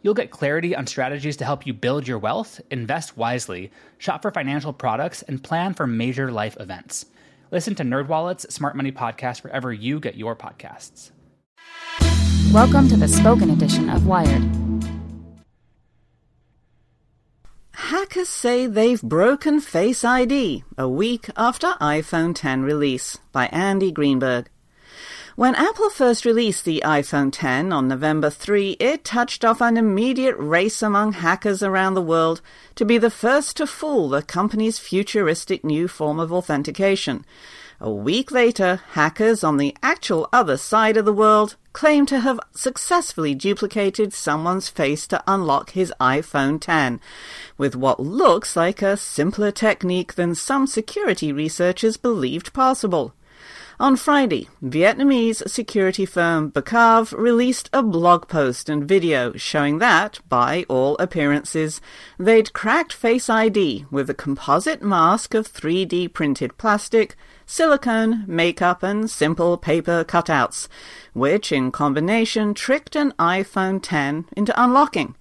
You'll get clarity on strategies to help you build your wealth, invest wisely, shop for financial products, and plan for major life events. Listen to NerdWallet's Smart Money Podcast wherever you get your podcasts. Welcome to the spoken edition of Wired. Hackers say they've broken Face ID a week after iPhone X release by Andy Greenberg. When Apple first released the iPhone X on November 3, it touched off an immediate race among hackers around the world to be the first to fool the company's futuristic new form of authentication. A week later, hackers on the actual other side of the world claim to have successfully duplicated someone's face to unlock his iPhone X, with what looks like a simpler technique than some security researchers believed possible. On Friday, Vietnamese security firm Bkav released a blog post and video showing that, by all appearances, they'd cracked Face ID with a composite mask of 3D printed plastic, silicone, makeup, and simple paper cutouts, which in combination tricked an iPhone X into unlocking.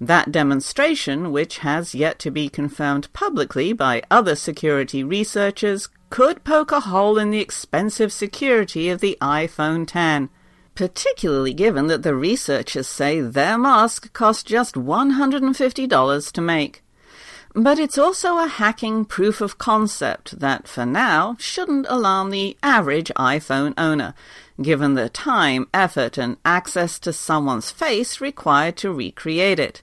That demonstration, which has yet to be confirmed publicly by other security researchers, could poke a hole in the expensive security of the iPhone X, particularly given that the researchers say their mask cost just $150 to make. But it's also a hacking proof of concept that, for now, shouldn't alarm the average iPhone owner, given the time, effort, and access to someone's face required to recreate it.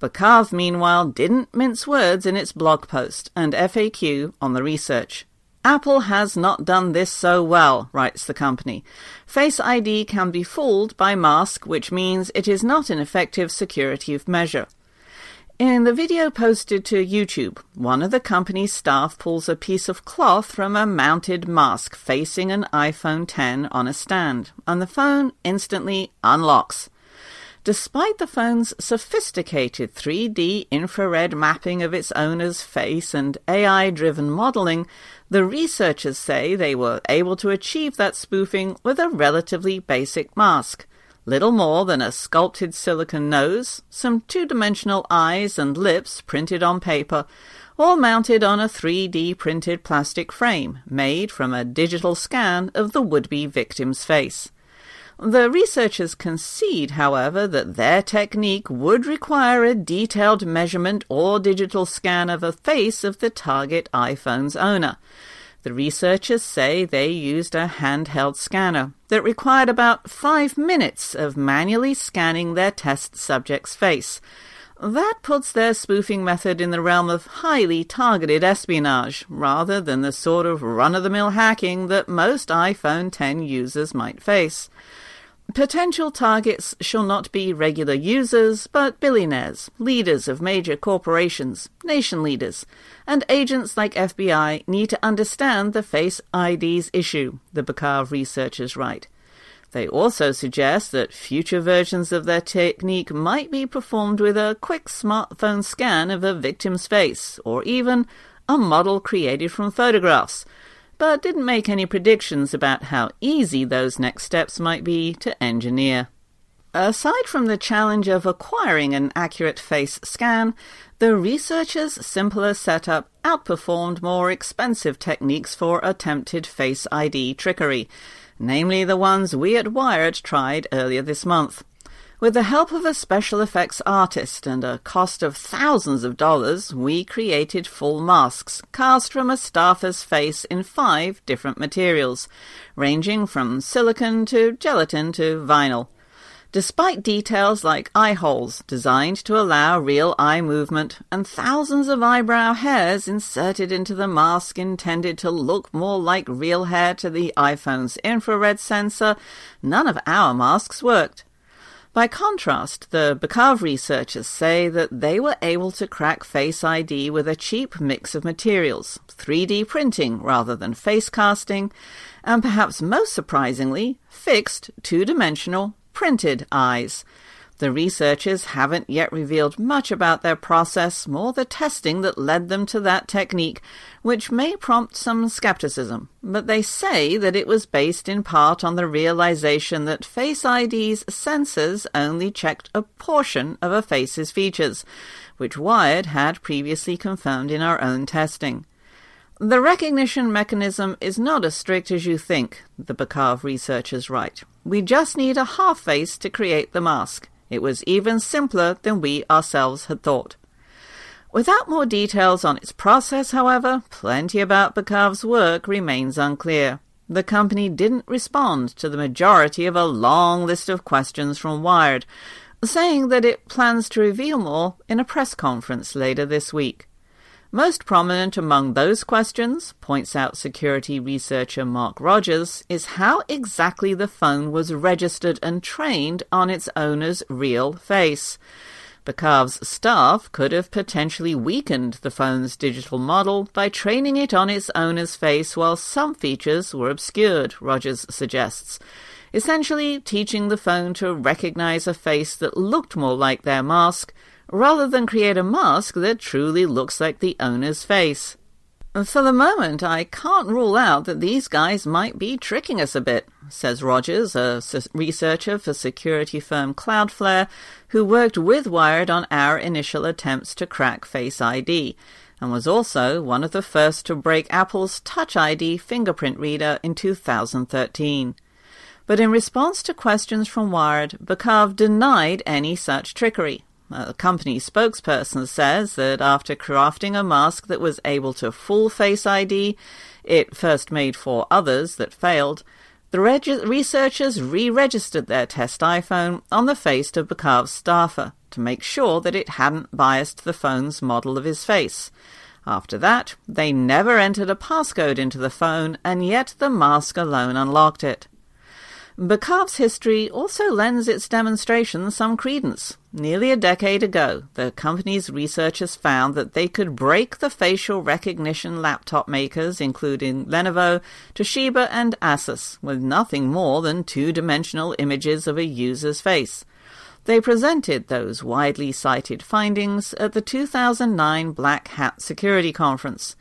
Bkav, meanwhile, didn't mince words in its blog post and FAQ on the research. Apple has not done this so well, writes the company. Face ID can be fooled by mask, which means it is not an effective security measure. In the video posted to YouTube, one of the company's staff pulls a piece of cloth from a mounted mask facing an iPhone X on a stand, and the phone instantly unlocks. Despite the phone's sophisticated 3D infrared mapping of its owner's face and AI driven modeling, the researchers say they were able to achieve that spoofing with a relatively basic mask. Little more than a sculpted silicon nose, some two dimensional eyes and lips printed on paper, all mounted on a 3D printed plastic frame made from a digital scan of the would be victim's face. The researchers concede, however, that their technique would require a detailed measurement or digital scan of a face of the target iPhone's owner. The researchers say they used a handheld scanner that required about five minutes of manually scanning their test subject's face. That puts their spoofing method in the realm of highly targeted espionage, rather than the sort of run of the mill hacking that most iPhone X users might face. Potential targets shall not be regular users, but billionaires, leaders of major corporations, nation leaders, and agents like FBI need to understand the Face ID's issue, the Bkav researchers write. They also suggest that future versions of their technique might be performed with a quick smartphone scan of a victim's face, or even a model created from photographs, but didn't make any predictions about how easy those next steps might be to engineer. Aside from the challenge of acquiring an accurate face scan, the researchers' simpler setup outperformed more expensive techniques for attempted Face ID trickery, namely the ones we at Wired tried earlier this month. With the help of a special effects artist and a cost of thousands of dollars, we created full masks cast from a staffer's face in five different materials, ranging from silicon to gelatin to vinyl. Despite details like eye holes designed to allow real eye movement and thousands of eyebrow hairs inserted into the mask intended to look more like real hair to the iPhone's infrared sensor, none of our masks worked. By contrast, the Bkav researchers say that they were able to crack Face ID with a cheap mix of materials, 3D printing rather than face casting, and perhaps most surprisingly, fixed two-dimensional printed eyes. The researchers haven't yet revealed much about their process or the testing that led them to that technique, which may prompt some skepticism, but they say that it was based in part on the realization that Face ID's sensors only checked a portion of a face's features, which Wired had previously confirmed in our own testing. The recognition mechanism is not as strict as you think, the Bkav researchers write. We just need a half face to create the mask. It was even simpler than we ourselves had thought. Without more details on its process, however, plenty about Bkav's work remains unclear. The company didn't respond to the majority of a long list of questions from Wired, saying that it plans to reveal more in a press conference later this week. Most prominent among those questions, points out security researcher Marc Rogers, is how exactly the phone was registered and trained on its owner's real face. Bkav's staff could have potentially weakened the phone's digital model by training it on its owner's face while some features were obscured, Rogers suggests. Essentially, teaching the phone to recognize a face that looked more like their mask rather than create a mask that truly looks like the owner's face. For the moment, I can't rule out that these guys might be tricking us a bit, says Rogers, a researcher for security firm Cloudflare, who worked with Wired on our initial attempts to crack Face ID, and was also one of the first to break Apple's Touch ID fingerprint reader in 2013. But in response to questions from Wired, Bkav denied any such trickery, a company spokesperson says that after crafting a mask that was able to full Face ID, it first made four others that failed, the reg- researchers re-registered their test iPhone on the face of Bkav's staffer to make sure that it hadn't biased the phone's model of his face. After that, they never entered a passcode into the phone, and yet the mask alone unlocked it. Bkav's history also lends its demonstration some credence. Nearly a decade ago, the company's researchers found that they could break the facial recognition laptop makers, including Lenovo, Toshiba, and Asus, with nothing more than two-dimensional images of a user's face. They presented those widely cited findings at the 2009 Black Hat Security Conference.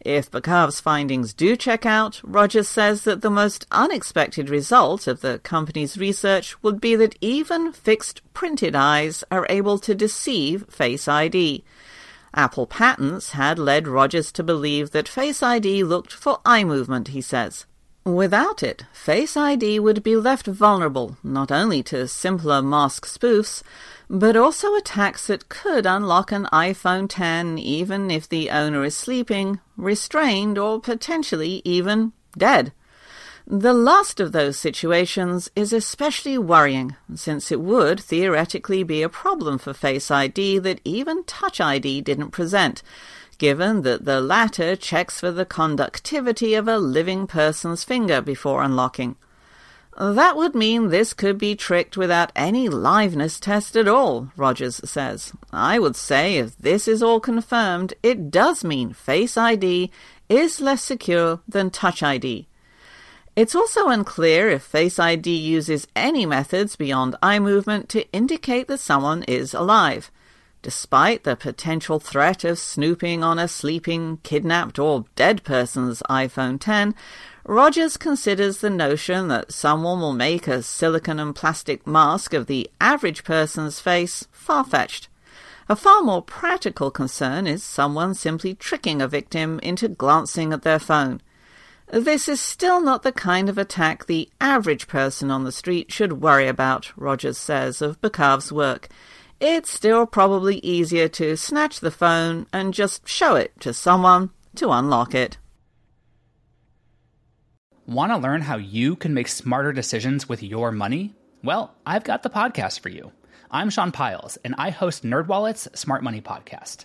If Bkav's findings do check out, Rogers says that the most unexpected result of the company's research would be that even fixed printed eyes are able to deceive Face ID. Apple patents had led Rogers to believe that Face ID looked for eye movement, he says. Without it, Face ID would be left vulnerable not only to simpler mask spoofs, but also attacks that could unlock an iPhone X even if the owner is sleeping, restrained, or potentially even dead. The last of those situations is especially worrying, since it would theoretically be a problem for Face ID that even Touch ID didn't present, given that the latter checks for the conductivity of a living person's finger before unlocking. That would mean this could be tricked without any liveness test at all, Rogers says. I would say if this is all confirmed, it does mean Face ID is less secure than Touch ID. It's also unclear if Face ID uses any methods beyond eye movement to indicate that someone is alive. Despite the potential threat of snooping on a sleeping, kidnapped, or dead person's iPhone X, Rogers considers the notion that someone will make a silicon and plastic mask of the average person's face far fetched. A far more practical concern is someone simply tricking a victim into glancing at their phone. This is still not the kind of attack the average person on the street should worry about, Rogers says of Bkav's work. It's still probably easier to snatch the phone and just show it to someone to unlock it. Want to learn how you can make smarter decisions with your money? Well, I've got the podcast for you. I'm Sean Pyles, and I host NerdWallet's Smart Money Podcast.